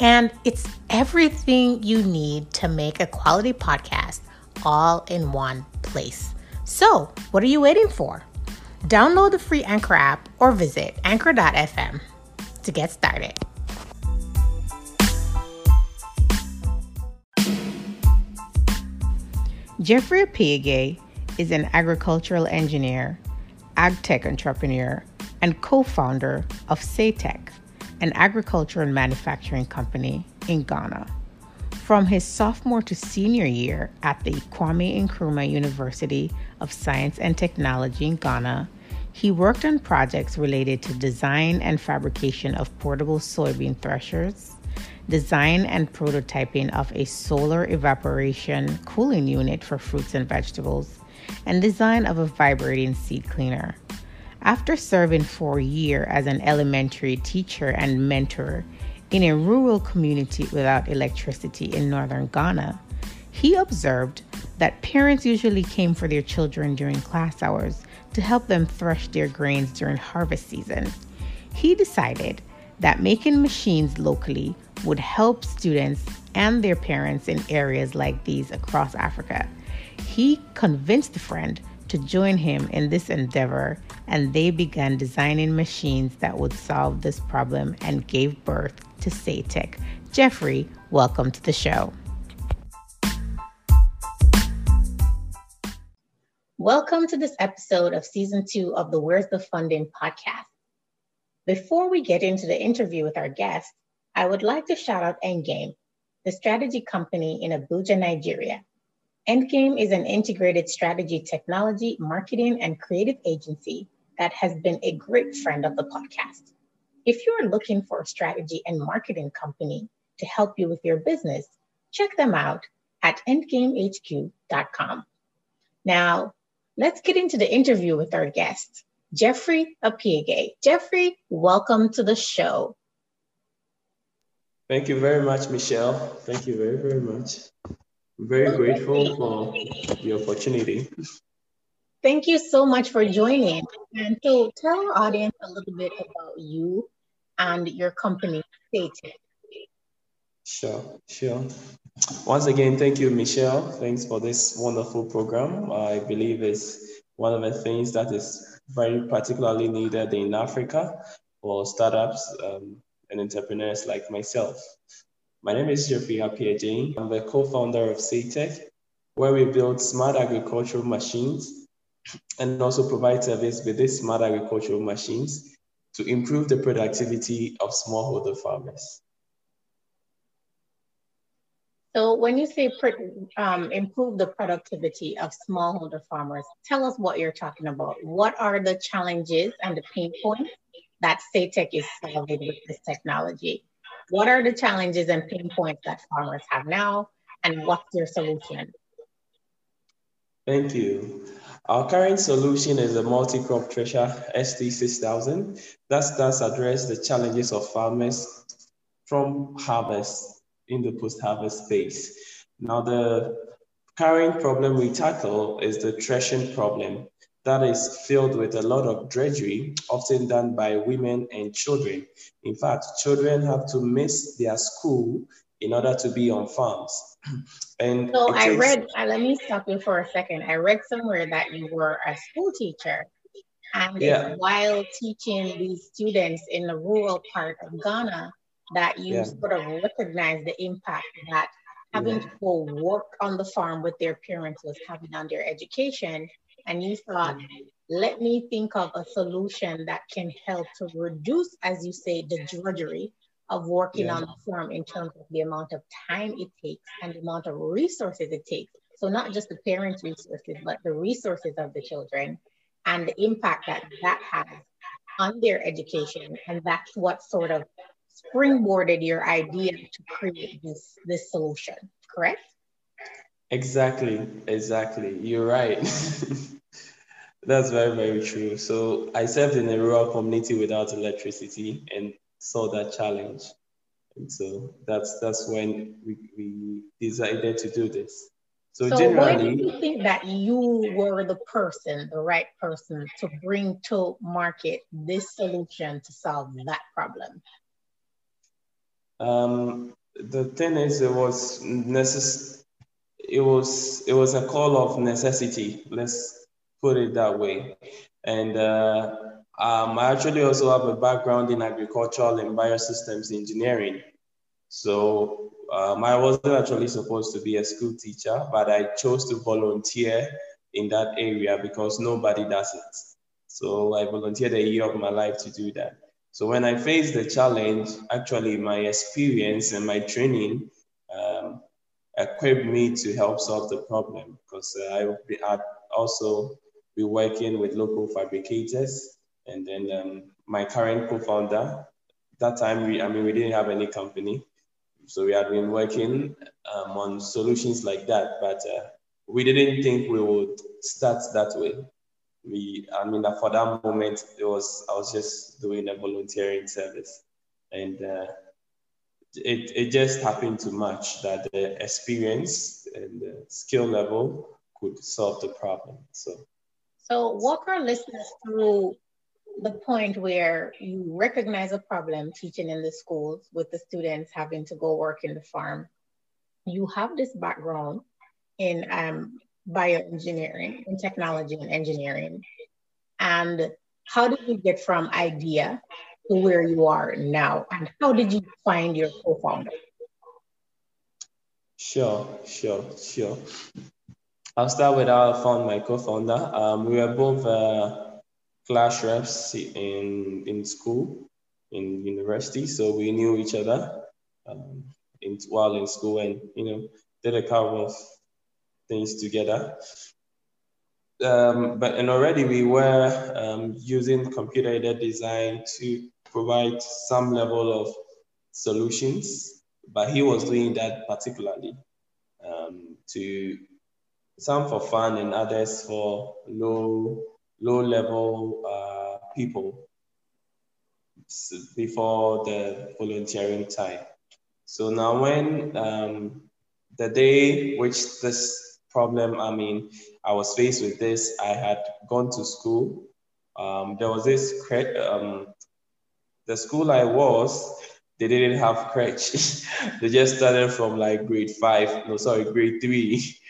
and it's everything you need to make a quality podcast all in one place. So, what are you waiting for? Download the free Anchor app or visit anchor.fm to get started. Jeffrey Appiagyei is an agricultural engineer, ag tech entrepreneur, and co founder of SayeTech an agriculture and manufacturing company in Ghana. From his sophomore to senior year at the Kwame Nkrumah University of Science and Technology in Ghana, he worked on projects related to design and fabrication of portable soybean threshers, design and prototyping of a solar evaporation cooling unit for fruits and vegetables, and design of a vibrating seed cleaner. After serving for a year as an elementary teacher and mentor in a rural community without electricity in northern Ghana, he observed that parents usually came for their children during class hours to help them thresh their grains during harvest season. He decided that making machines locally would help students and their parents in areas like these across Africa. He convinced a friend to join him in this endeavor, and they began designing machines that would solve this problem and gave birth to SayeTech. Jeffrey, welcome to the show. Welcome to this episode of season two of the Where's the Funding podcast. Before we get into the interview with our guest, I would like to shout out Endgame, the strategy company in Abuja, Nigeria, Endgame is an integrated strategy, technology, marketing, and creative agency that has been a great friend of the podcast. If you're looking for a strategy and marketing company to help you with your business, check them out at endgamehq.com. Now, let's get into the interview with our guest, Jeffrey Appiagyei. Jeffrey, welcome to the show. Thank you very much, Michelle. Thank you very, very much very grateful for the opportunity. Thank you so much for joining. And so tell our audience a little bit about you and your company, SayeTech. Sure, sure. Once again, thank you, Michelle. Thanks for this wonderful program. I believe it's one of the things that is very particularly needed in Africa for startups um, and entrepreneurs like myself. My name is Jeffrey Appiagyei. I'm the co-founder of SayeTech, where we build smart agricultural machines and also provide service with these smart agricultural machines to improve the productivity of smallholder farmers. So when you say um, improve the productivity of smallholder farmers, tell us what you're talking about. What are the challenges and the pain points that SayeTech is solving with this technology? What are the challenges and pain points that farmers have now, and what's your solution? Thank you. Our current solution is a multi-crop thresher ST6000 that does address the challenges of farmers from harvest in the post-harvest space. Now, the current problem we tackle is the threshing problem that is filled with a lot of drudgery, often done by women and children. In fact, children have to miss their school in order to be on farms. and so I read, uh, let me stop you for a second. I read somewhere that you were a school teacher. And yeah. while teaching these students in the rural part of Ghana, that you yeah. sort of recognize the impact that having yeah. to work on the farm with their parents was having on their education and you thought, mm-hmm. let me think of a solution that can help to reduce, as you say, the drudgery of working yeah. on the farm in terms of the amount of time it takes and the amount of resources it takes. So not just the parents' resources, but the resources of the children and the impact that that has on their education. And that's what sort of springboarded your idea to create this this solution, correct? Exactly, exactly. You're right. That's very, very true. So I served in a rural community without electricity and saw that challenge. And so that's that's when we, we decided to do this. So, so generally, why do you think that you were the person, the right person to bring to market this solution to solve that problem? Um, the thing is, it was necess- It was it was a call of necessity. Let's put it that way. And uh, um, I actually also have a background in agricultural and biosystems engineering. So um, I wasn't actually supposed to be a school teacher, but I chose to volunteer in that area because nobody does it. So I volunteered a year of my life to do that. So when I faced the challenge, actually my experience and my training um, equipped me to help solve the problem because uh, I had also be working with local fabricators. And then um, my current co-founder, that time we, I mean, we didn't have any company. So we had been working um, on solutions like that, but uh, we didn't think we would start that way. We, I mean, for that moment, it was I was just doing a volunteering service, and uh, it it just happened to match that the experience and the skill level could solve the problem. So, so walk our listeners through the point where you recognize a problem teaching in the schools with the students having to go work in the farm. You have this background in um, bioengineering, and technology and engineering. And how did you get from idea to where you are now? And how did you find your co founder? Sure, sure, sure. I'll start with how I found my co founder. Um, we were both. Uh, class reps in in school, in university, so we knew each other um, in, while in school, and you know did a couple of things together. Um, but and already we were um, using computer aided design to provide some level of solutions, but he was doing that particularly um, to some for fun and others for low low level uh, people before the volunteering time. So now when um, the day which this problem, I mean, I was faced with this, I had gone to school. Um, there was this, um, the school I was, they didn't have crèche. they just started from like grade five, no, sorry, grade three.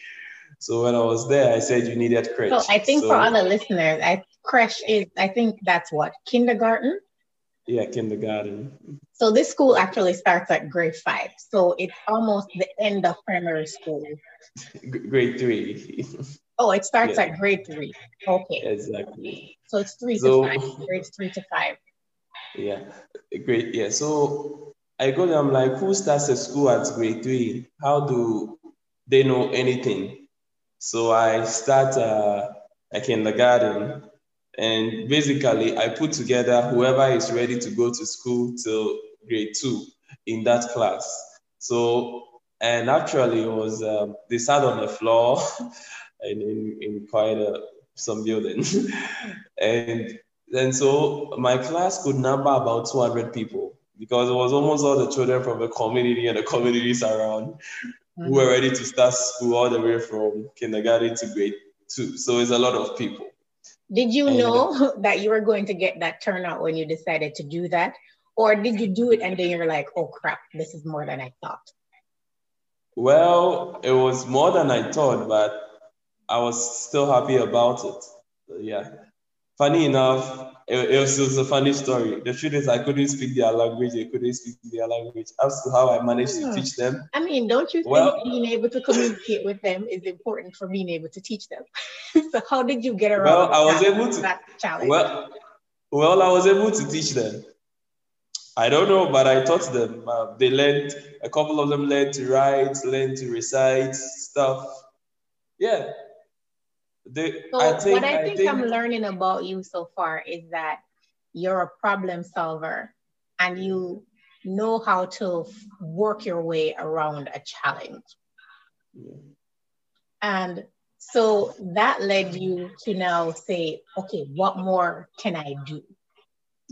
So when I was there, I said you needed crèche. So I think so, for other listeners, I crèche is I think that's what kindergarten. Yeah, kindergarten. So this school actually starts at grade five. So it's almost the end of primary school. grade three. Oh, it starts yeah. at grade three. Okay. Exactly. So it's three so, to five. Grades three to five. Yeah, great. Yeah. So I go there, I'm like, who starts a school at grade three? How do they know anything? So I start uh, a kindergarten and basically I put together whoever is ready to go to school till grade two in that class. So, and actually it was, um, they sat on the floor in, in, in quite a, some building. and then so my class could number about 200 people because it was almost all the children from the community and the communities around who were ready to start school all the way from kindergarten to grade two. So it's a lot of people. Did you and, know that you were going to get that turnout when you decided to do that? Or did you do it and then you're like, oh crap, this is more than I thought? Well, it was more than I thought, but I was still happy about it. So, yeah. Funny enough, it, it, was, it was a funny story. The truth is, I couldn't speak their language. They couldn't speak their language. As to how I managed to hmm. teach them. I mean, don't you think well, being able to communicate with them is important for being able to teach them? so how did you get around? Well, I was that, able to. That challenge? Well, well, I was able to teach them. I don't know, but I taught them. Uh, they learned. A couple of them learned to write, learned to recite stuff. Yeah, they, so I think, what I think, I think I'm learning about you so far is that you're a problem solver and you know how to work your way around a challenge. Yeah. And so that led you to now say, okay, what more can I do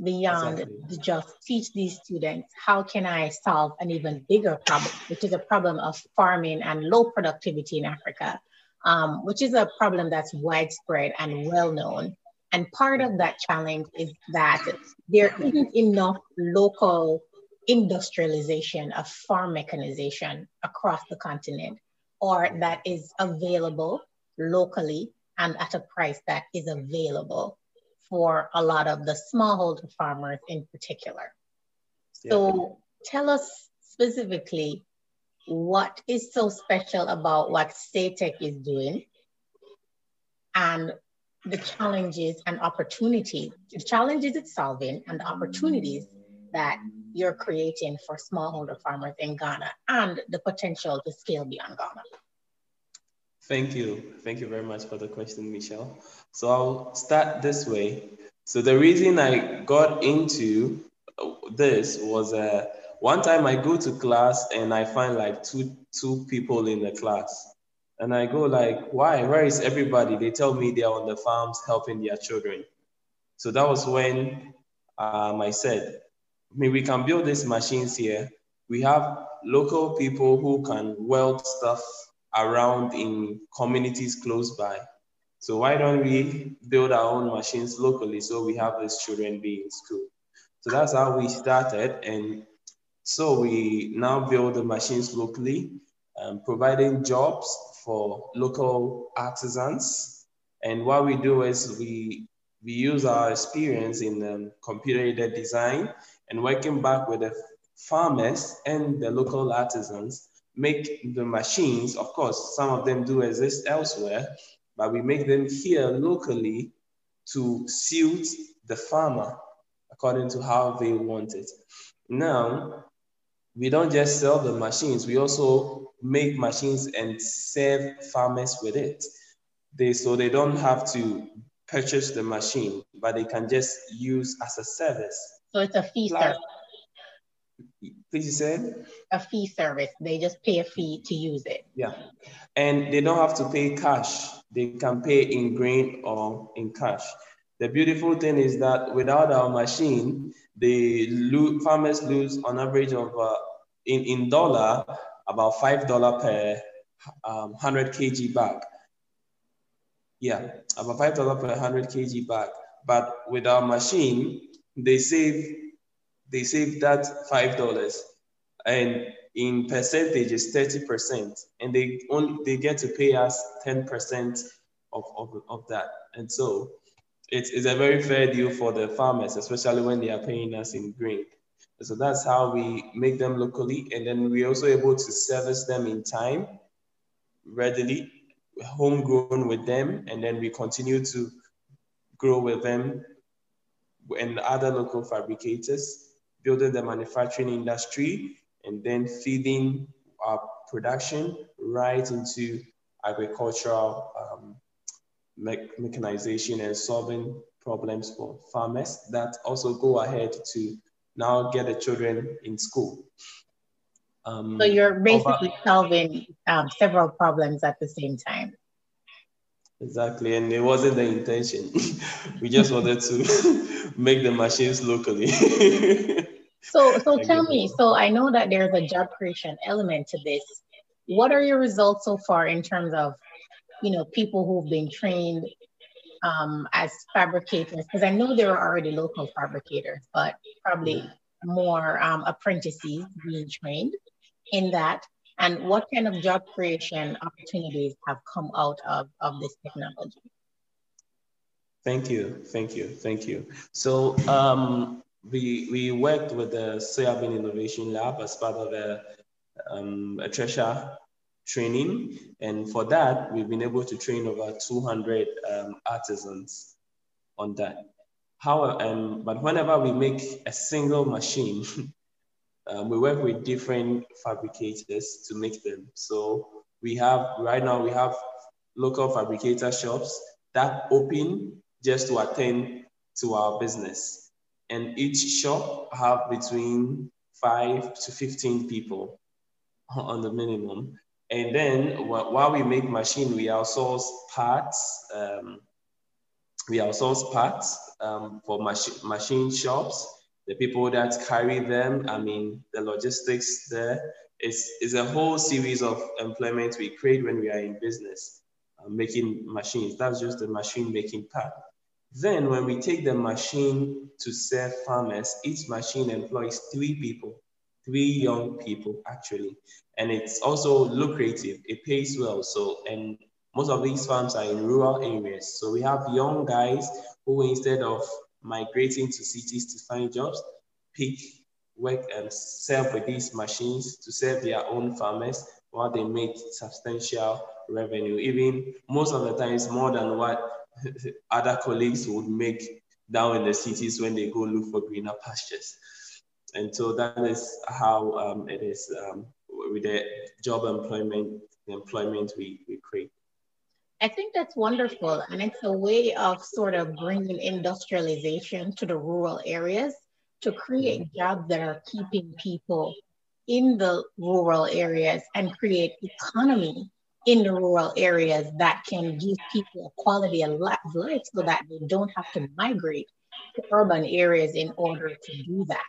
beyond exactly. just teach these students? How can I solve an even bigger problem, which is a problem of farming and low productivity in Africa, um, which is a problem that's widespread and well known. And part of that challenge is that there isn't enough local industrialization of farm mechanization across the continent, or that is available locally and at a price that is available for a lot of the smallholder farmers in particular. Yeah. So tell us specifically what is so special about what SayeTech is doing and the challenges and opportunities, the challenges it's solving and the opportunities that you're creating for smallholder farmers in Ghana and the potential to scale beyond Ghana. Thank you. Thank you very much for the question, Michelle. So I'll start this way. So the reason I got into this was uh, one time I go to class and I find like two two people in the class. And I go like, why? Where is everybody? They tell me they're on the farms helping their children. So that was when um, I said, I mean, we can build these machines here. We have local people who can weld stuff around in communities close by. So why don't we build our own machines locally so we have these children be in school? So that's how we started. And so we now build the machines locally, um, providing jobs for local artisans. And what we do is we, we use our experience in um, computer aided design and working back with the farmers and the local artisans make the machines. Of course, some of them do exist elsewhere, but we make them here locally to suit the farmer according to how they want it. Now, we don't just sell the machines, we also make machines and serve farmers with it. They, so they don't have to purchase the machine, but they can just use as a service. So it's a fee like, service. Please, you said? A fee service. They just pay a fee to use it. Yeah. And they don't have to pay cash. They can pay in grain or in cash. The beautiful thing is that without our machine, the lo- farmers lose on average of uh, in, in dollar about five dollar per um, 100 kg bag. Yeah, about five dollar per 100 kg bag. But with our machine, they save they save that five dollars, and in percentage is 30%, and they only they get to pay us 10% of, of, of that. And so it's, it's a very fair deal for the farmers, especially when they are paying us in grain. So that's how we make them locally. And then we're also able to service them in time, readily, homegrown with them. And then we continue to grow with them and other local fabricators, building the manufacturing industry, and then feeding our production right into agricultural um, me- mechanization and solving problems for farmers that also go ahead to now get the children in school. Um, so you're basically over, solving um, several problems at the same time. Exactly, and it wasn't the intention. we just wanted to make the machines locally. so, so tell me. So I know that there's a job creation element to this. What are your results so far in terms of, you know, people who've been trained um, as fabricators? Because I know there are already local fabricators, but probably more um, apprentices being trained in that. And what kind of job creation opportunities have come out of, of this technology? Thank you, thank you, thank you. So um, we, we worked with the Soybean Innovation Lab as part of a, um, a thresher training. And for that, we've been able to train over 200 um, artisans on that. How, um, but whenever we make a single machine, um, we work with different fabricators to make them. So we have, right now we have local fabricator shops that open just to attend to our business. And each shop have between five to 15 people on the minimum. And then while we make machine, we outsource parts. Um, we outsource parts um, for machi- machine shops. The people that carry them, I mean, the logistics there. It's, it's a whole series of employment we create when we are in business, uh, making machines. That's just the machine making part. Then when we take the machine to serve farmers, each machine employs three people, three young people actually. And it's also lucrative, it pays well. So, and most of these farms are in rural areas. So we have young guys who instead of migrating to cities to find jobs, pick, work and serve with these machines to serve their own farmers while they make substantial revenue. Even most of the times more than what other colleagues would make down in the cities when they go look for greener pastures. And so that is how um, it is um, with the job employment, the employment we, we create. I think that's wonderful. And it's a way of sort of bringing industrialization to the rural areas to create mm-hmm. jobs that are keeping people in the rural areas and create economy in the rural areas that can give people a quality of life so that they don't have to migrate to urban areas in order to do that.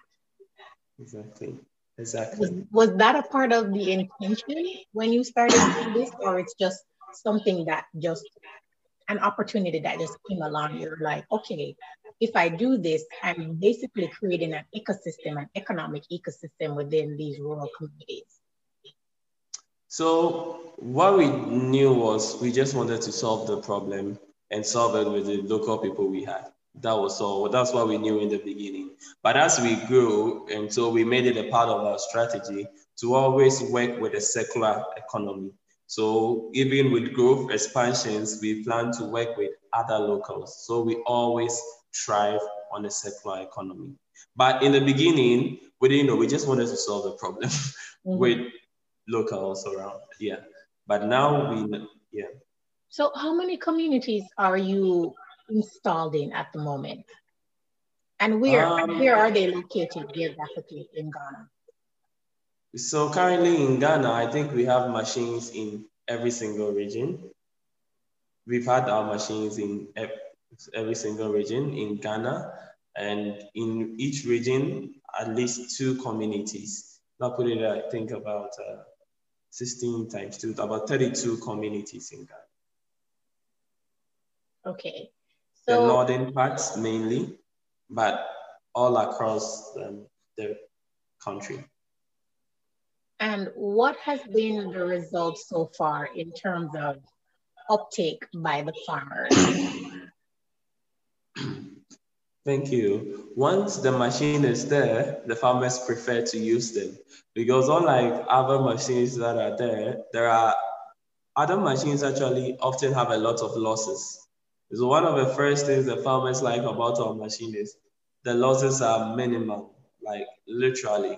Exactly. Exactly. Was, was that a part of the intention when you started doing this, or it's just something that just an opportunity that just came along? You're like, okay, if I do this, I'm basically creating an ecosystem, an economic ecosystem within these rural communities. So what we knew was we just wanted to solve the problem and solve it with the local people we had. That was all. That's what we knew in the beginning. But as we grew, and so we made it a part of our strategy to always work with a circular economy. So even with growth expansions, we plan to work with other locals. So we always thrive on a circular economy. But in the beginning, we didn't know. We just wanted to solve the problem mm-hmm. with locals around. Yeah. But now we, yeah. So how many communities are you installed in at the moment? And where, um, where are they located geographically in Ghana? So currently in Ghana, I think we have machines in every single region. We've had our machines in every single region in Ghana, and in each region, at least two communities. I'll put it, I think, about uh, 16 times 2, about 32 communities in Ghana. Okay. So, the northern parts mainly, but all across um, the country. And what has been the result so far in terms of uptake by the farmers? Thank you. Once the machine is there, the farmers prefer to use them because unlike other machines that are there, there are other machines actually often have a lot of losses. So one of the first things the farmers like about our machine is the losses are minimal, like literally.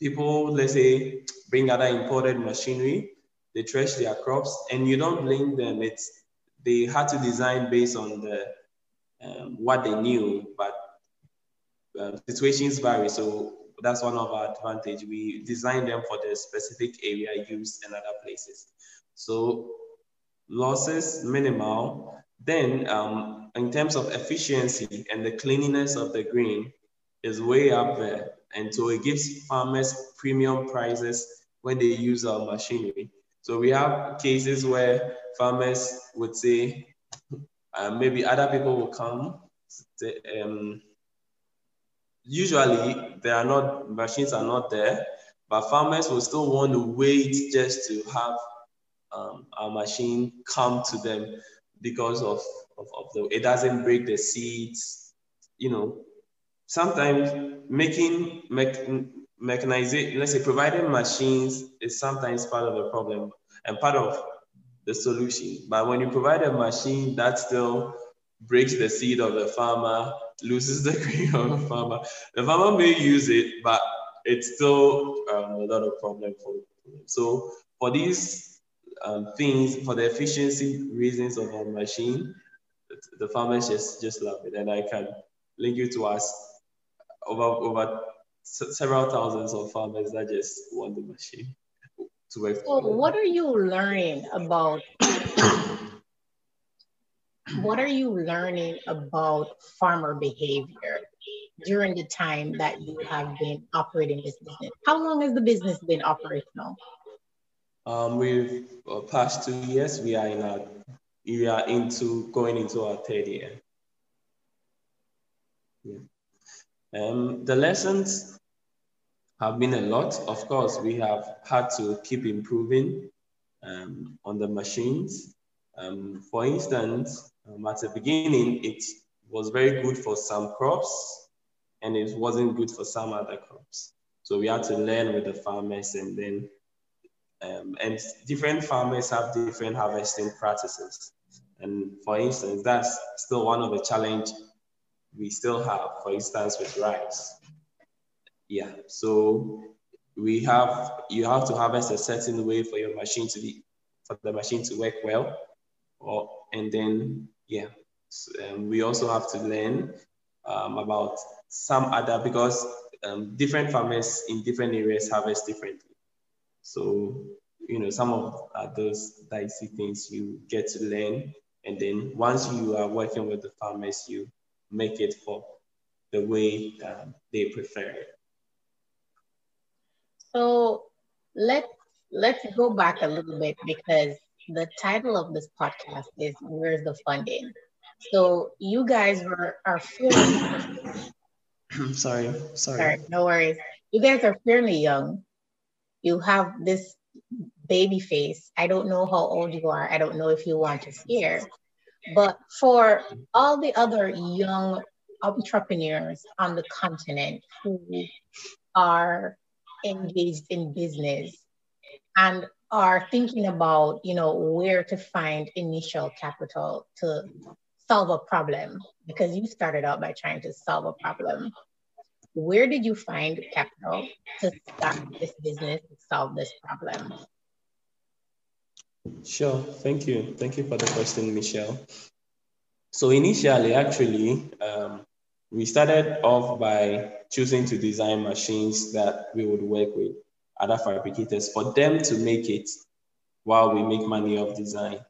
People, let's say, bring other imported machinery, they trash their crops, and you don't blame them. It's they had to design based on the um, what they knew, but um, situations vary. So that's one of our advantage. We design them for the specific area used in other places. So losses minimal. Then um, in terms of efficiency and the cleanliness of the green is way up there. And so it gives farmers premium prices when they use our machinery. So we have cases where farmers would say, and maybe other people will come. Um, usually, there are not machines are not there, but farmers will still want to wait just to have um, a machine come to them because of, of, of the it doesn't break the seeds. You know, sometimes making mechanization, let's say providing machines is sometimes part of the problem and part of the solution. But when you provide a machine that still breaks the seed of the farmer, loses the grain of the farmer, the farmer may use it, but it's still um, a lot of problem for them. So for these um, things, for the efficiency reasons of our machine, the farmers just, just love it. And I can link you to us over, over several thousands of farmers that just want the machine to work. So, what are you learning about? what are you learning about farmer behavior during the time that you have been operating this business? How long has the business been operational? Um, we've uh, past two years. We are in our we are into going into our third year. Yeah. Um, the lessons have been a lot. Of course, we have had to keep improving um, on the machines. Um, for instance, um, at the beginning, it was very good for some crops and it wasn't good for some other crops. So we had to learn with the farmers and then, um, and different farmers have different harvesting practices. And for instance, that's still one of the challenge we still have, for instance, with rice. Yeah, so we have, you have to harvest a certain way for your machine to be, for the machine to work well. Or, and then, yeah, so, um, we also have to learn um, about some other, because um, different farmers in different areas harvest differently. So, you know, some of those dicey things you get to learn. And then once you are working with the farmers, you make it for the way um, they prefer it. So let's let's go back a little bit because the title of this podcast is "Where's the Funding." So you guys were are fairly. sorry, sorry. Sorry, no worries. You guys are fairly young. You have this baby face. I don't know how old you are. I don't know if you want to share, but for all the other young entrepreneurs on the continent who are engaged in business and are thinking about, you know, where to find initial capital to solve a problem, because you started out by trying to solve a problem. Where did you find capital to start this business to solve this problem? Sure. Thank you. Thank you for the question, Michelle. So initially, actually, um, we started off by choosing to design machines that we would work with other fabricators for them to make it while we make money off design.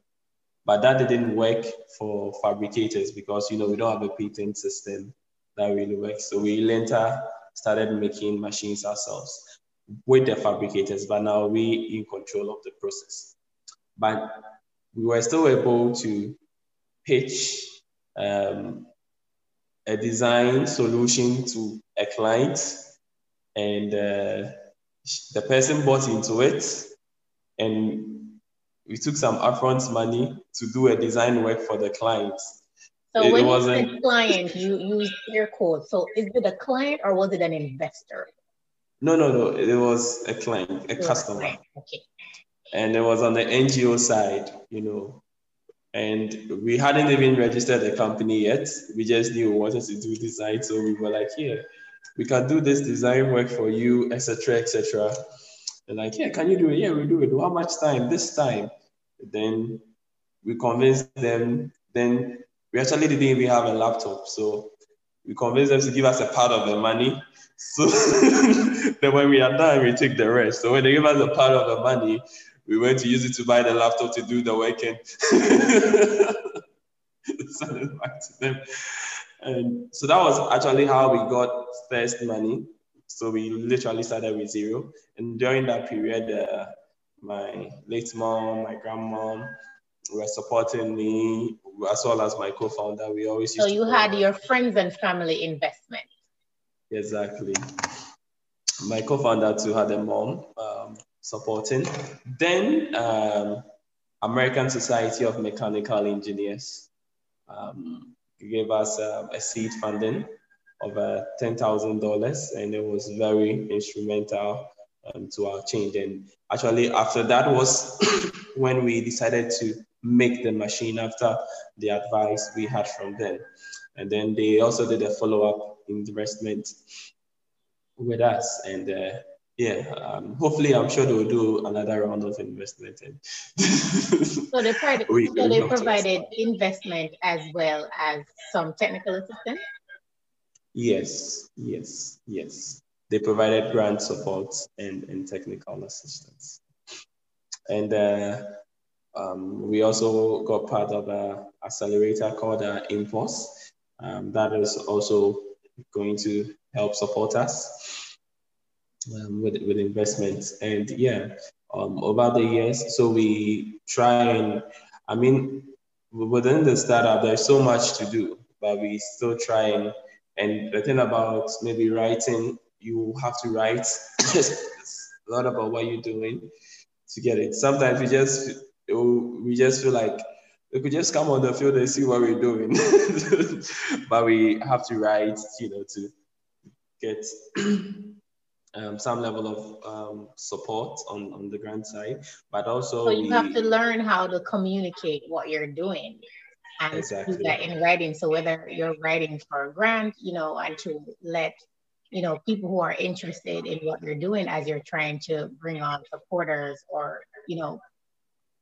But that didn't work for fabricators because you know we don't have a patent system that really works. So we later started making machines ourselves with the fabricators, but now we in control of the process but we were still able to pitch um, a design solution to a client, and uh, the person bought into it, and we took some upfront money to do a design work for the client. So it, when you said client, you use air quotes. So is it a client or was it an investor? No, no, no. It was a client, a customer. Okay and it was on the NGO side, you know. And we hadn't even registered the company yet. We just knew we wanted to do design, so we were like, "Here, we can do this design work for you, etc., etc." And like, "Yeah, can you do it? Yeah, we do it. How much time? This time." Then we convinced them. Then we actually didn't even have a laptop, so we convinced them to give us a part of the money. So then when we are done, we take the rest. So when they give us a part of the money, we went to use it to buy the laptop to do the work and send it back to them. And so that was actually how we got first money. So we literally started with zero. And during that period, uh, my late mom, my grandmom were supporting me as well as my co-founder. We always so you had your friends and family investment. Exactly. My co-founder too had a mom. Um, supporting. Then um, American Society of Mechanical Engineers um, gave us uh, a seed funding of uh, $10,000 and it was very instrumental um, to our change. And actually after that was when we decided to make the machine after the advice we had from them. And then they also did a follow-up investment with us. And uh, yeah, um, hopefully, I'm sure they'll do another round of investment. so they, provided, we, so they provided investment as well as some technical assistance. Yes, yes, yes. they provided grant support and, and technical assistance. And uh, um, we also got part of an accelerator called uh, Impulse. Um, that is also going to help support us um, with, with investments. And yeah, um, over the years, so we try and, I mean, within the startup, there's so much to do, but we still try and, and the thing about maybe writing, you have to write a lot about what you're doing to get it. Sometimes you just we just feel like we could just come on the field and see what we're doing, but we have to write, you know, to get um, some level of um, support on, on the grant side, but also so you we, have to learn how to communicate what you're doing and exactly. do that in writing. So whether you're writing for a grant, you know, and to let you know people who are interested in what you're doing as you're trying to bring on supporters or you know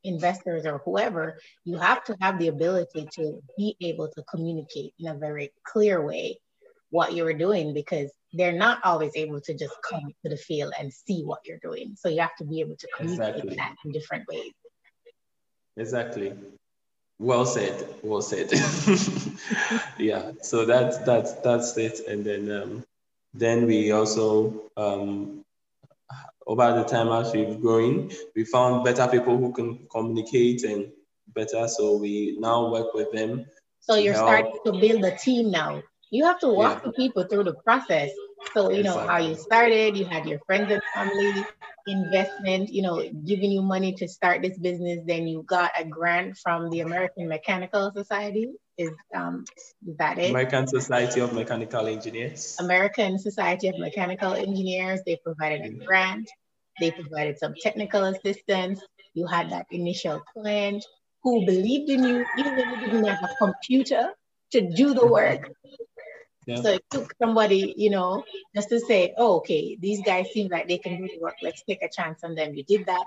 investors or whoever, you have to have the ability to be able to communicate in a very clear way what you're doing because they're not always able to just come to the field and see what you're doing. So you have to be able to communicate exactly. that in different ways. Exactly. Well said. Well said. yeah. So that's that's that's it. And then um, then we also um, over the time as we've grown, we found better people who can communicate and better. So we now work with them. So you're starting to build a team now. You have to walk yeah. the people through the process. So you know exactly. how you started, you had your friends and family investment, you know, giving you money to start this business. Then you got a grant from the American Mechanical Society. Is um is that it? American Society of Mechanical Engineers. American Society of Mechanical Engineers. They provided a grant. They provided some technical assistance. You had that initial client who believed in you, even when you didn't have a computer to do the work. Yeah. So it took somebody, you know, just to say, oh, okay, these guys seem like they can do the work. Let's take a chance on them. You did that.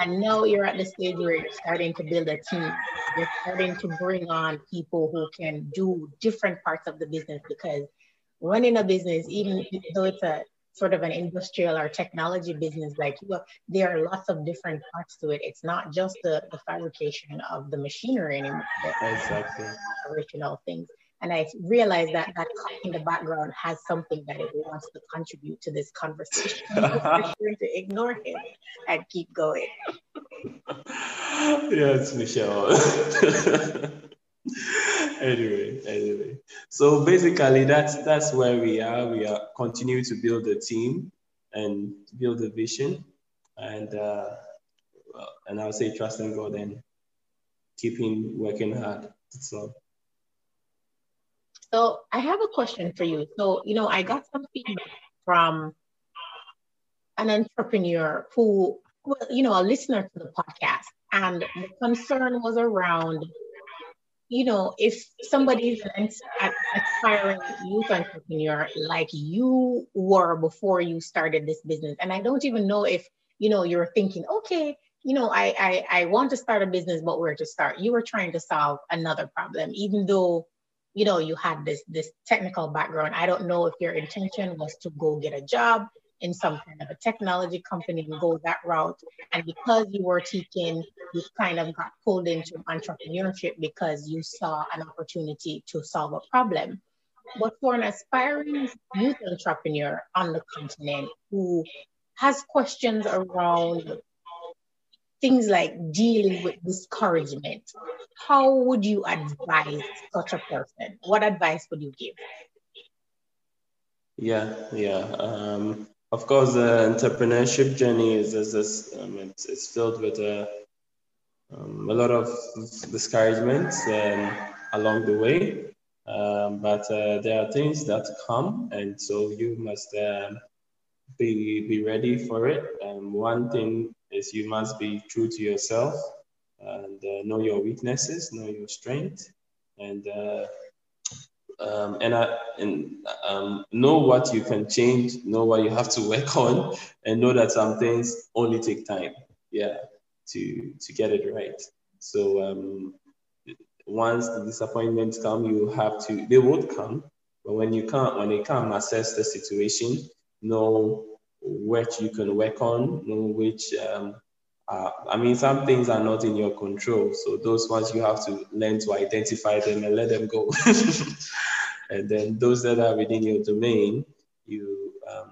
And now you're at the stage where you're starting to build a team. You're starting to bring on people who can do different parts of the business because running a business, even though it's a sort of an industrial or technology business like you, there are lots of different parts to it. It's not just the, the fabrication of the machinery anymore. Exactly. Original things. And I realized that that in the background has something that it wants to contribute to this conversation. To ignore him and keep going. yes, Michelle. Anyway, anyway. So basically, that's that's where we are. We are continuing to build the team and build the vision, and uh, and I'll say trusting God and keeping working hard. So. So I have a question for you. So you know, I got some feedback from an entrepreneur who, well, you know, a listener to the podcast, and the concern was around you know, if somebody is an aspiring youth entrepreneur like you were before you started this business, and I don't even know if, you know, you're thinking, okay, you know, I, I, I want to start a business, but where to start? You were trying to solve another problem, even though, you know, you had this this technical background. I don't know if your intention was to go get a job in some kind of a technology company and go that route. And because you were teaching, you kind of got pulled into entrepreneurship because you saw an opportunity to solve a problem. But for an aspiring youth entrepreneur on the continent who has questions around things like dealing with discouragement, how would you advise such a person? What advice would you give? Yeah, yeah. Um, of course, the entrepreneurship journey is, is this, um, it's, it's filled with a, um, a lot of discouragements um, along the way. Um, but uh, there are things that come, and so you must uh, be, be ready for it. Um, one thing is you must be true to yourself and uh, know your weaknesses, know your strength, and uh, um, and, I, and um, know what you can change, know what you have to work on, and know that some things only take time, yeah, to to get it right. So um, once the disappointments come, you have to. They would come, but when you can't, when you can't assess the situation, know what you can work on, know which, uh, I mean, some things are not in your control. So those ones you have to learn to identify them and let them go. and then those that are within your domain, you, um,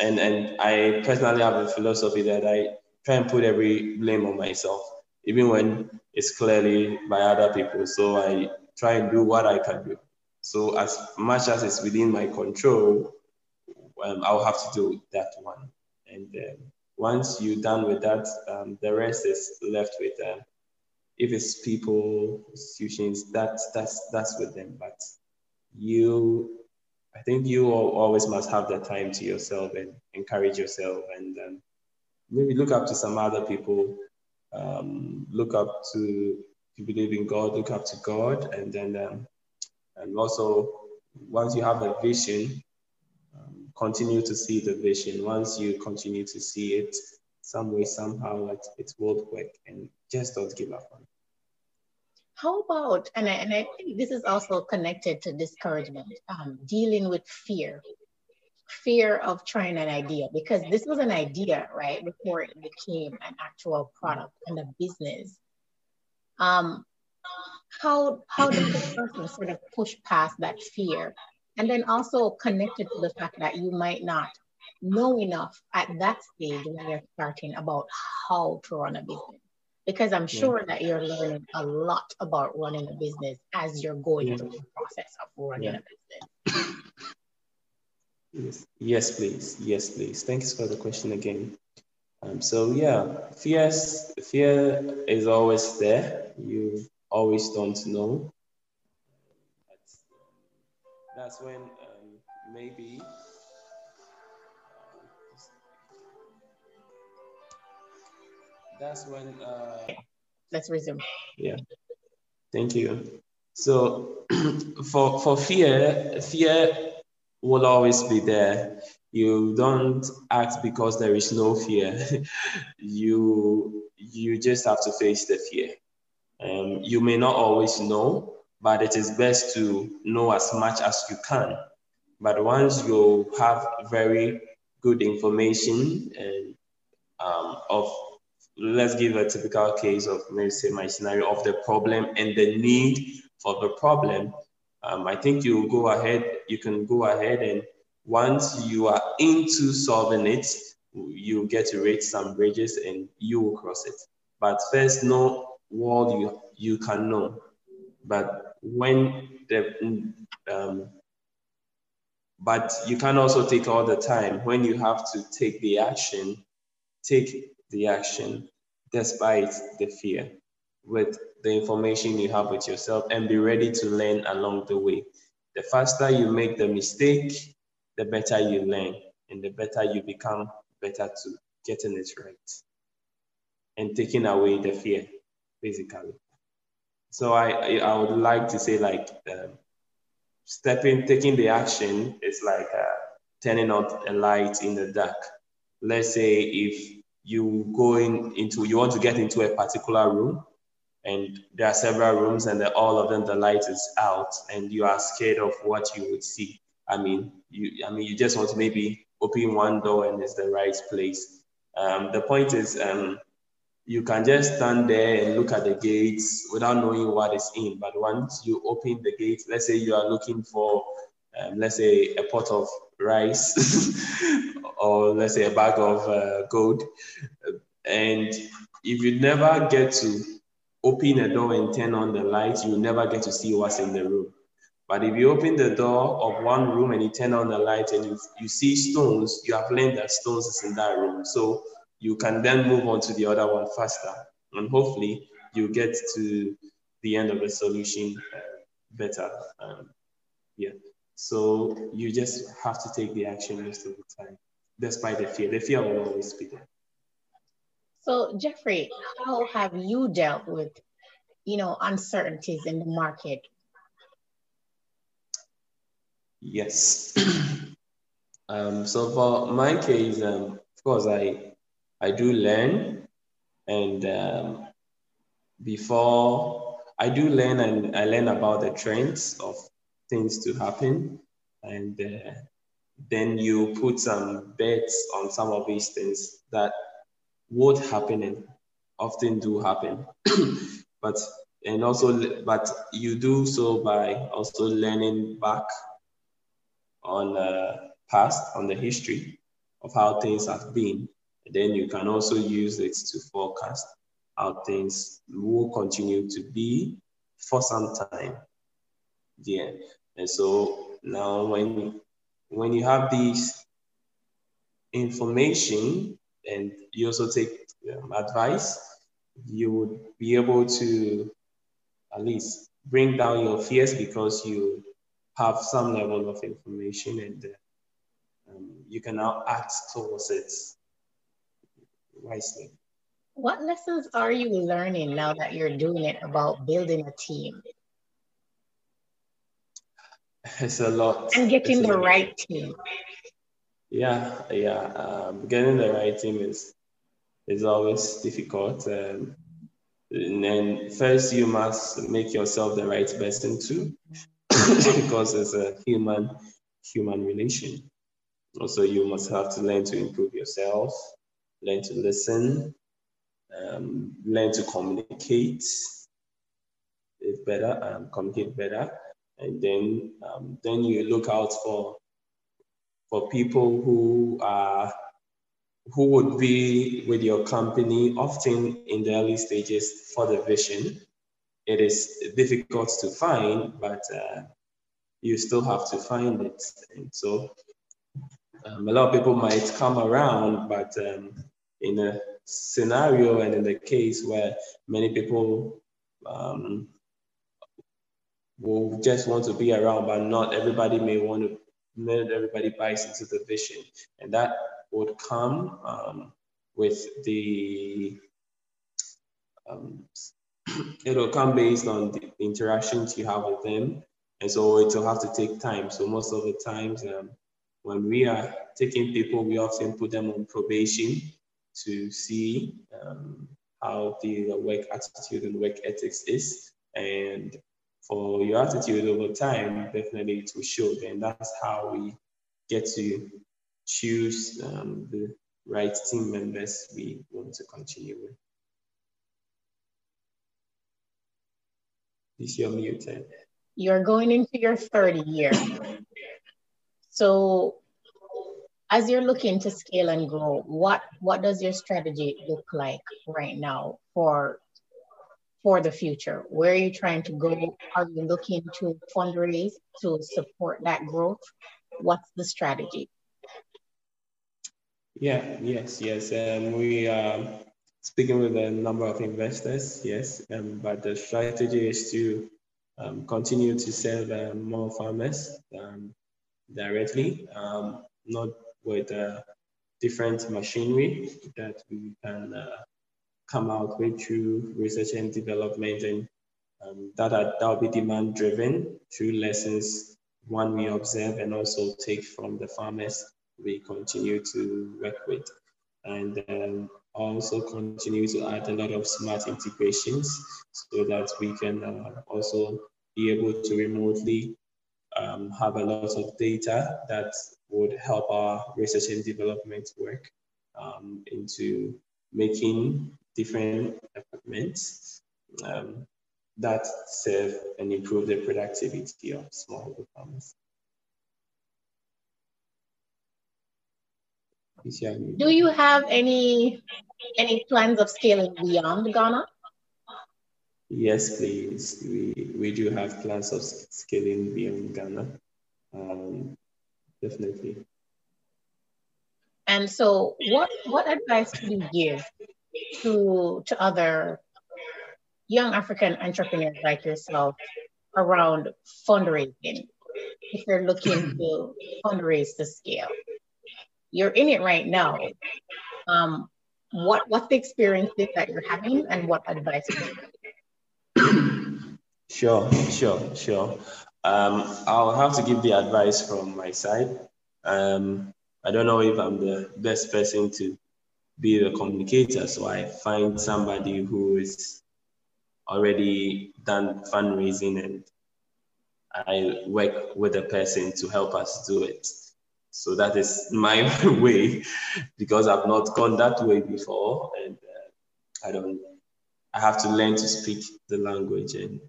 and, and I personally have a philosophy that I try and put every blame on myself, even when it's clearly by other people. So I try and do what I can do. So as much as it's within my control, um, I'll have to do that one. And um, once you're done with that, um, the rest is left with them. if it's people, institutions, that's that's that's with them. But you, I think you always must have the time to yourself and encourage yourself, and um, maybe look up to some other people. Um, look up to if you believe in God, look up to God, and then um, and also once you have a vision, um, continue to see the vision. Once you continue to see it, some way, somehow, it, it will work, and just don't give up on it. How about, and I, and I think this is also connected to discouragement, um, dealing with fear, fear of trying an idea, because this was an idea, right, before it became an actual product and a business. Um, how how does the person sort of push past that fear? And then also connected to the fact that you might not know enough at that stage when you're starting about how to run a business because i'm sure yeah. that you're learning a lot about running a business as you're going yeah. through the process of running yeah. a business yes yes please yes please thanks for the question again um, so yeah fears fear is always there you always don't know. That's when um, maybe that's when uh, let's resume. Yeah. Thank you. So for for fear fear will always be there. You don't act because there is no fear. You you just have to face the fear. Um, you may not always know, but it is best to know as much as you can. But once you have very good information and um, of, let's give a typical case of, maybe say my scenario of the problem and the need for the problem, um, I think you go ahead, you can go ahead and once you are into solving it, you get to rate some bridges and you will cross it. But first, know world you, you can know. But when the, um, but you can also take all the time. When you have to take the action, take the action despite the fear with the information you have with yourself and be ready to learn along the way. The faster you make the mistake, the better you learn and the better you become better to getting it right and taking away the fear basically. So I, I would like to say like um, stepping, taking the action is like uh, turning on a light in the dark. Let's say if you go in, into, you want to get into a particular room and there are several rooms and all of them, the light is out and you are scared of what you would see. I mean, you, I mean, you just want to maybe open one door and it's the right place. Um, the point is, um, you can just stand there and look at the gates without knowing what is in. But once you open the gate, let's say you are looking for, um, let's say, a pot of rice or let's say a bag of uh, gold, and if you never get to open a door and turn on the light, you never get to see what's in the room. But if you open the door of one room and you turn on the light and you, you see stones, you have learned that stones is in that room. So you can then move on to the other one faster. And hopefully you get to the end of the solution uh, better. Um, yeah. So you just have to take the action most of the time, despite the fear. The fear will always be there. So Jeffrey, how have you dealt with, you know, uncertainties in the market? Yes. um, so for my case, um, of course, I I do learn, and um, before I do learn, and I learn about the trends of things to happen, and uh, then you put some bets on some of these things that would happen and often do happen. but and also but you do so by also learning back on the past, on the history of how things have been. And then you can also use it to forecast how things will continue to be for some time. Yeah. And so now when when you have these information and you also take um, advice, you would be able to at least bring down your fears because you have some level of information and uh, um, you can now act towards it wisely. What lessons are you learning now that you're doing it about building a team? It's a lot. And getting the right team. Yeah, yeah. Um, getting the right team is is always difficult. Um, and then first you must make yourself the right person too, because it's a human human relation. Also, you must have to learn to improve yourself, learn to listen, um, learn to communicate it better, um, communicate better, and then um, then you look out for for people who are who would be with your company often in the early stages for the vision. It is difficult to find, but uh, you still have to find it. And so um, a lot of people might come around, but um, in a scenario and in the case where many people um, will just want to be around, but not everybody may want to, not everybody buys into the vision. And that would come um, with the, um, it'll come based on the interactions you have with them. And so it will have to take time. So most of the times um, when we are taking people, we often put them on probation to see um, how the work attitude and work ethics is. And for your attitude over time, definitely it will show. And that's how we get to choose um, the right team members we want to continue with. Is your muted? You're going into your third year. So as you're looking to scale and grow, what what does your strategy look like right now for for the future? Where are you trying to go? Are you looking to fundraise to support that growth? What's the strategy? Yeah, yes, yes. Um, we are speaking with a number of investors, yes, um, but the strategy is to um, continue to serve um, more farmers um, directly, um, not with uh, different machinery that we can uh, come out with through research and development and um, that that will be demand driven through lessons one we observe and also take from the farmers we continue to work with. And um, also continue to add a lot of smart integrations so that we can uh, also be able to remotely um, have a lot of data that would help our research and development work um, into making different equipment um, that serve and improve the productivity of smallholder farmers. Do you have any any plans of scaling beyond Ghana? Yes, please. We, we do have plans of scaling beyond Ghana. Um, definitely. And so what what advice do you give to to other young African entrepreneurs like yourself around fundraising if you're looking to fundraise to scale? You're in it right now. Um, what what's the experience that you're having and what advice Sure, sure, sure. Um, I'll have to give the advice from my side. Um, I don't know if I'm the best person to be the communicator, so I find somebody who is already done fundraising and I work with a person to help us do it. So that is my way because I've not gone that way before, and uh, I don't. I have to learn to speak the language, and,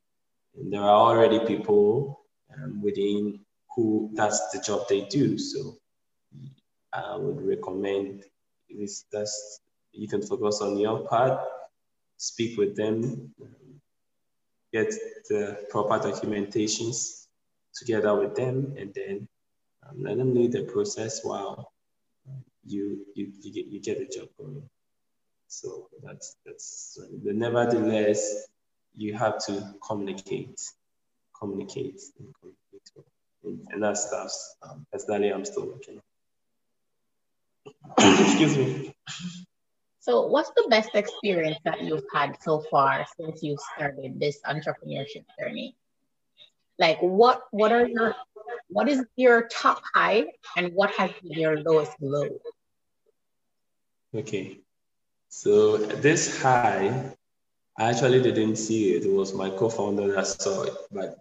and there are already people um, within who that's the job they do. So I would recommend this. That's you can focus on your part, speak with them, get the proper documentations together with them, and then um, let them lead the process while you you you get, you get the job going. So that's that's the nevertheless you have to communicate, communicate, and communicate, and, and that stuff. Um, personally, I'm still working. Excuse me. So, what's the best experience that you've had so far since you started this entrepreneurship journey? Like, what what are your what is your top high and what has been your lowest low? Okay, so this high, I actually didn't see it. It was my co-founder that saw it, but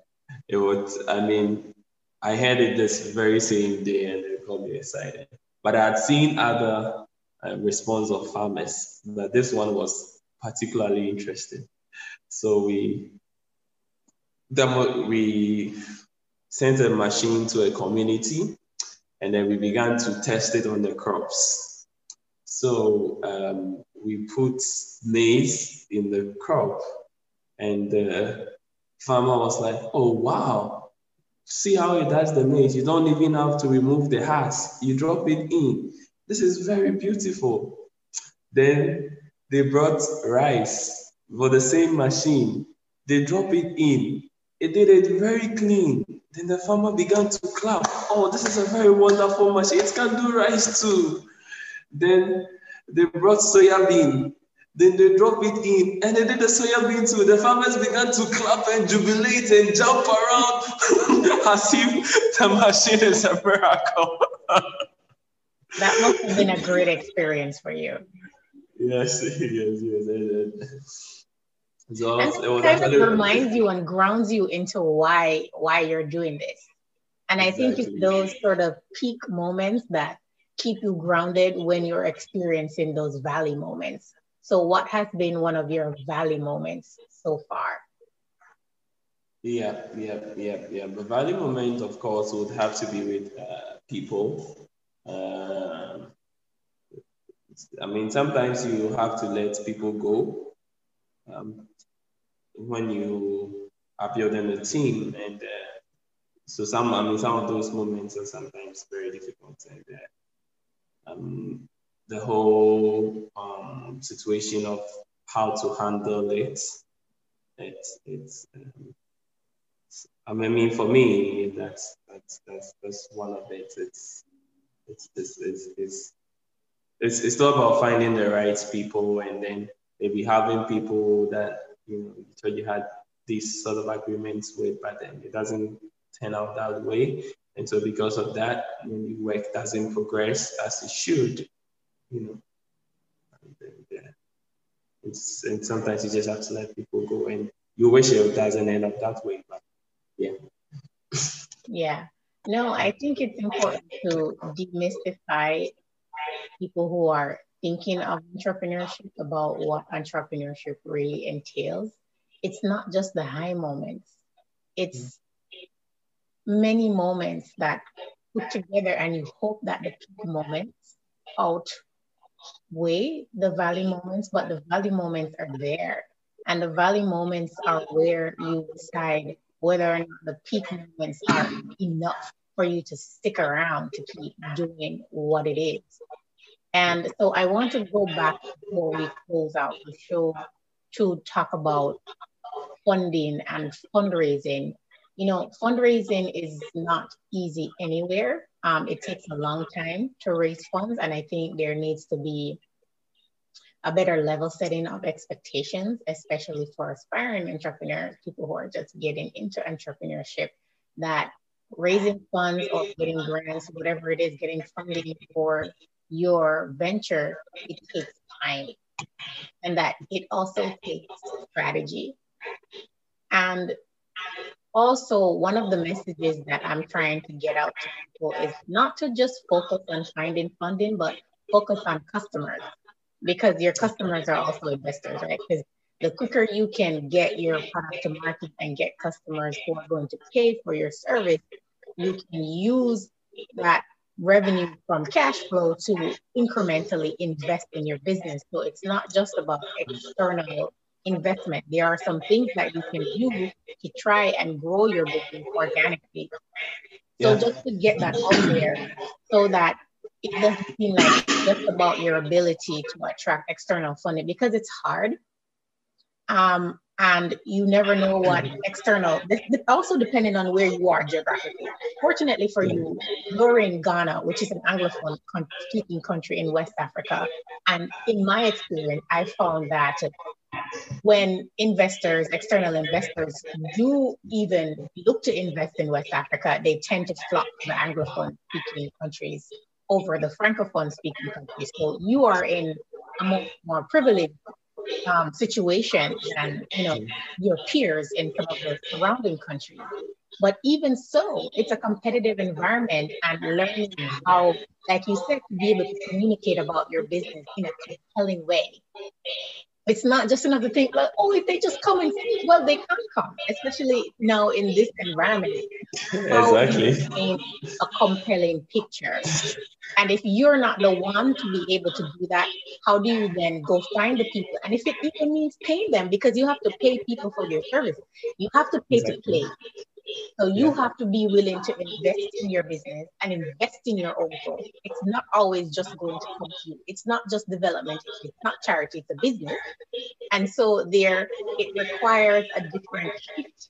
it was. I mean, I had it this very same day, and it got me excited. But I had seen other uh, response of farmers, but this one was particularly interesting. So we demo, we sent a machine to a community, and then we began to test it on the crops. So um, we put maize in the crop, and the farmer was like, "Oh wow, see how it does the maize. You don't even have to remove the husk. You drop it in. This is very beautiful. Then they brought rice for the same machine. They drop it in. It did it very clean. Then the farmer began to clap. Oh, this is a very wonderful machine. It can do rice too. Then they brought soya bean. Then they drop it in and they did the soya bean too. The farmers began to clap and jubilate and jump around as if the machine is a miracle. that must have been a great experience for you. Yes, yes, yes. yes. So and it kind of reminds you and grounds you into why why you're doing this. And I think it's those sort of peak moments that keep you grounded when you're experiencing those valley moments. So, what has been one of your valley moments so far? Yeah, yeah, yeah, yeah. The valley moment, of course, would have to be with uh, people uh, I mean, sometimes you have to let people go um, when you are building a team, and uh, so some, I mean, some of those moments are sometimes very difficult, and uh, um, the whole um, situation of how to handle it, it's, it's um, I mean, for me, that's that's that's that's one of it. It's it's it's it's it's it's, it's about finding the right people and then maybe having people that you know so you had these sort of agreements with, but then it doesn't turn out that way. And so because of that, when maybe work doesn't progress as it should, you know. And. It's, and sometimes you just have to let people go and you wish it doesn't end up that way, but yeah. Yeah. No, I think it's important to demystify people who are thinking of entrepreneurship about what entrepreneurship really entails. It's not just the high moments, it's many moments that put together, and you hope that the peak moments outweigh the valley moments, but the valley moments are there. And the valley moments are where you decide whether or not the peak moments are enough for you to stick around to keep doing what it is. And so I want to go back before we close out the show to talk about funding and fundraising. You know, fundraising is not easy anywhere. Um, it takes a long time to raise funds, and I think there needs to be a better level setting of expectations, especially for aspiring entrepreneurs, people who are just getting into entrepreneurship, that raising funds or getting grants, whatever it is, getting funding for your venture, it takes time. And that it also takes strategy. And also one of the messages that I'm trying to get out to people is not to just focus on finding funding, but focus on customers because your customers are also investors, right? Because the quicker you can get your product to market and get customers who are going to pay for your service, you can use that revenue from cash flow to incrementally invest in your business. So it's not just about external investment. There are some things that you can do to try and grow your business organically. So yeah. just to get that out there so that it doesn't seem like just about your ability to attract external funding because it's hard. Um, and you never know what external also depending on where you are geographically fortunately for you you're in ghana which is an anglophone speaking country in west africa and in my experience i found that when investors external investors do even look to invest in west africa they tend to flock to the anglophone speaking countries over the francophone speaking countries so you are in a more, more privileged um, situation than you know your peers in some of the surrounding countries. But even so, it's a competitive environment and learning how, like you said, to be able to communicate about your business in a compelling way it's not just another thing like oh if they just come and see, well they can come especially now in this environment. Exactly. a compelling picture. And if you're not the one to be able to do that how do you then go find the people? And if it even means paying them because you have to pay people for their service. You have to pay exactly. to play so you yeah. have to be willing to invest in your business and invest in your own growth. It's not always just going to come to you. It's not just development. It's not charity. It's a business. And so there, it requires a different shift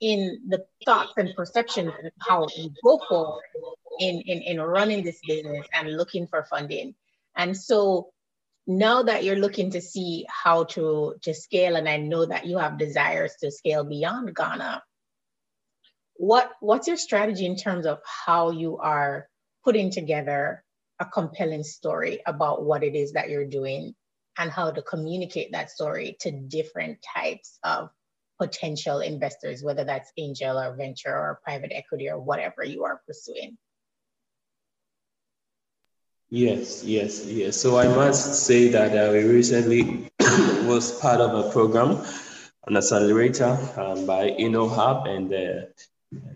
in the thoughts and perceptions and how you go forward in, in, in running this business and looking for funding. And so now that you're looking to see how to, to scale, and I know that you have desires to scale beyond Ghana, what what's your strategy in terms of how you are putting together a compelling story about what it is that you're doing and how to communicate that story to different types of potential investors whether that's angel or venture or private equity or whatever you are pursuing? Yes yes yes. So i must say that uh, we recently was part of a program an accelerator um, by InnoHub, and uh,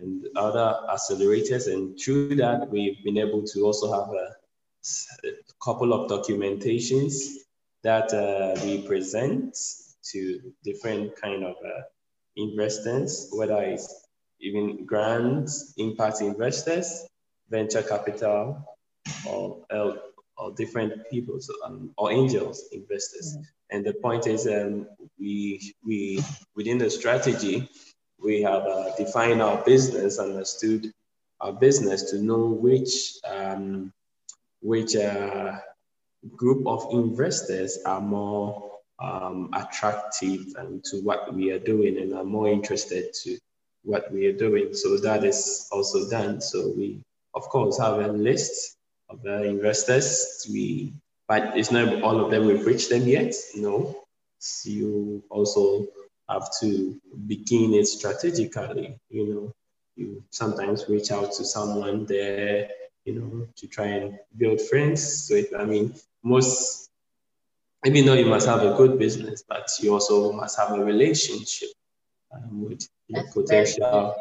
and other accelerators. And through that, we've been able to also have a, a couple of documentations that uh, we present to different kind of uh, investors, whether it's even grants, impact investors, venture capital, or, or different people, so, um, or angels investors. Mm-hmm. And the point is, um, we we within the strategy, we have uh, defined our business, understood our business to know which um, which uh, group of investors are more um, attractive and to what we are doing and are more interested to what we are doing. So that is also done. So we, of course, have a list of the investors. We, but it's not all of them. We've reached them yet. No. You also have to begin it strategically. You know, you sometimes reach out to someone there, you know, to try and build friends. So, it, I mean, most, even though you must have a good business, but you also must have a relationship um, with your potential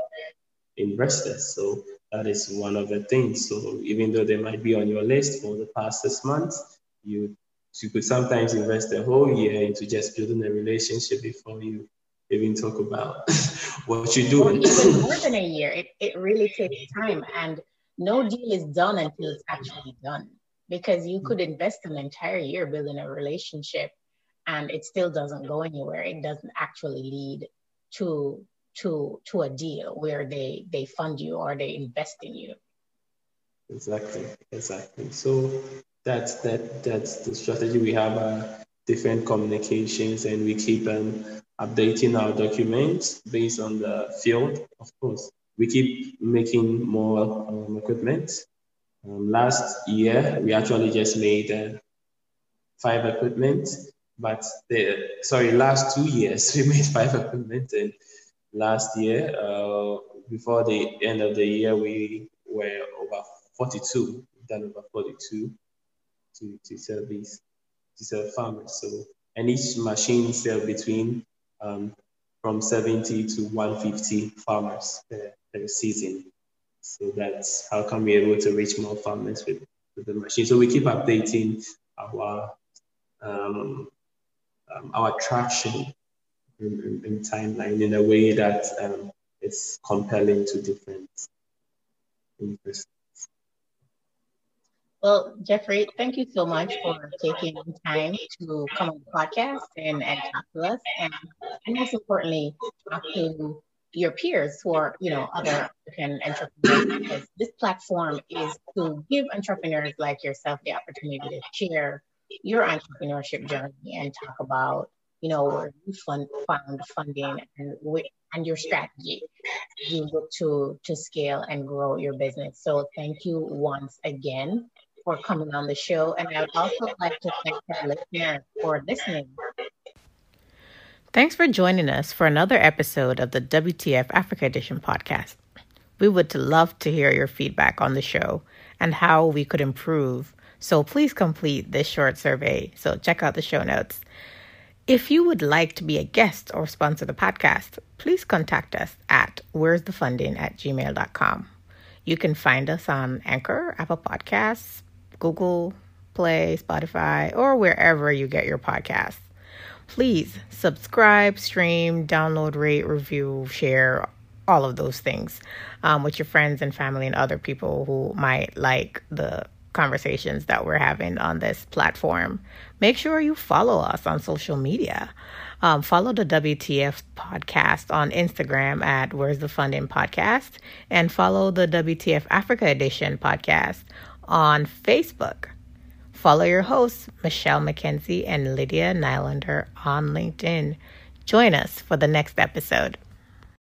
investors. So, that is one of the things. So, even though they might be on your list for the past six months, you you could sometimes invest a whole year into just building a relationship before you even talk about what you're doing. even more than a year. It, it really takes time. And no deal is done until it's actually done. Because you could invest an entire year building a relationship and it still doesn't go anywhere. It doesn't actually lead to to to a deal where they they fund you or they invest in you. Exactly, exactly. So that's that that's the strategy we have. Uh, different communications and we keep um, updating our documents based on the field, of course. We keep making more um, equipment. Um, last year, we actually just made uh, five equipment, but the, sorry, last two years, we made five equipment and last year. Uh, before the end of the year, we were over 42, done over 42 to, to service to serve farmers. So, and each machine sell between um, from 70 to 150 farmers per, per season. So that's how can we're able to reach more farmers with, with the machine. So we keep updating our um, um, our traction in, in, in, timeline in a way that um, is compelling to different investors. Well, Jeffrey, thank you so much for taking time to come on the podcast and, and talk to us. And, and most importantly, talk to your peers who are, you know, other African entrepreneurs. Because this platform is to give entrepreneurs like yourself the opportunity to share your entrepreneurship journey and talk about, you know, where you fund, found funding and and your strategy you look to to scale and grow your business. So thank you once again for coming on the show. And I would also like to thank our listeners for listening. Thanks for joining us for another episode of the WTF Africa Edition podcast. We would love to hear your feedback on the show and how we could improve. So please complete this short survey. So check out the show notes. If you would like to be a guest or sponsor the podcast, please contact us at where's the funding at gmail.com. You can find us on Anchor, Apple Podcasts, Google Play, Spotify, or wherever you get your podcasts. Please subscribe, stream, download, rate, review, share, all of those things um, with your friends and family and other people who might like the conversations that we're having on this platform. Make sure you follow us on social media. Um, follow the WTF podcast on Instagram at Where's the Funding Podcast and follow the WTF Africa Edition podcast on Facebook. Follow your hosts, Michelle McKenzie and Lydia Nylander, on LinkedIn. Join us for the next episode.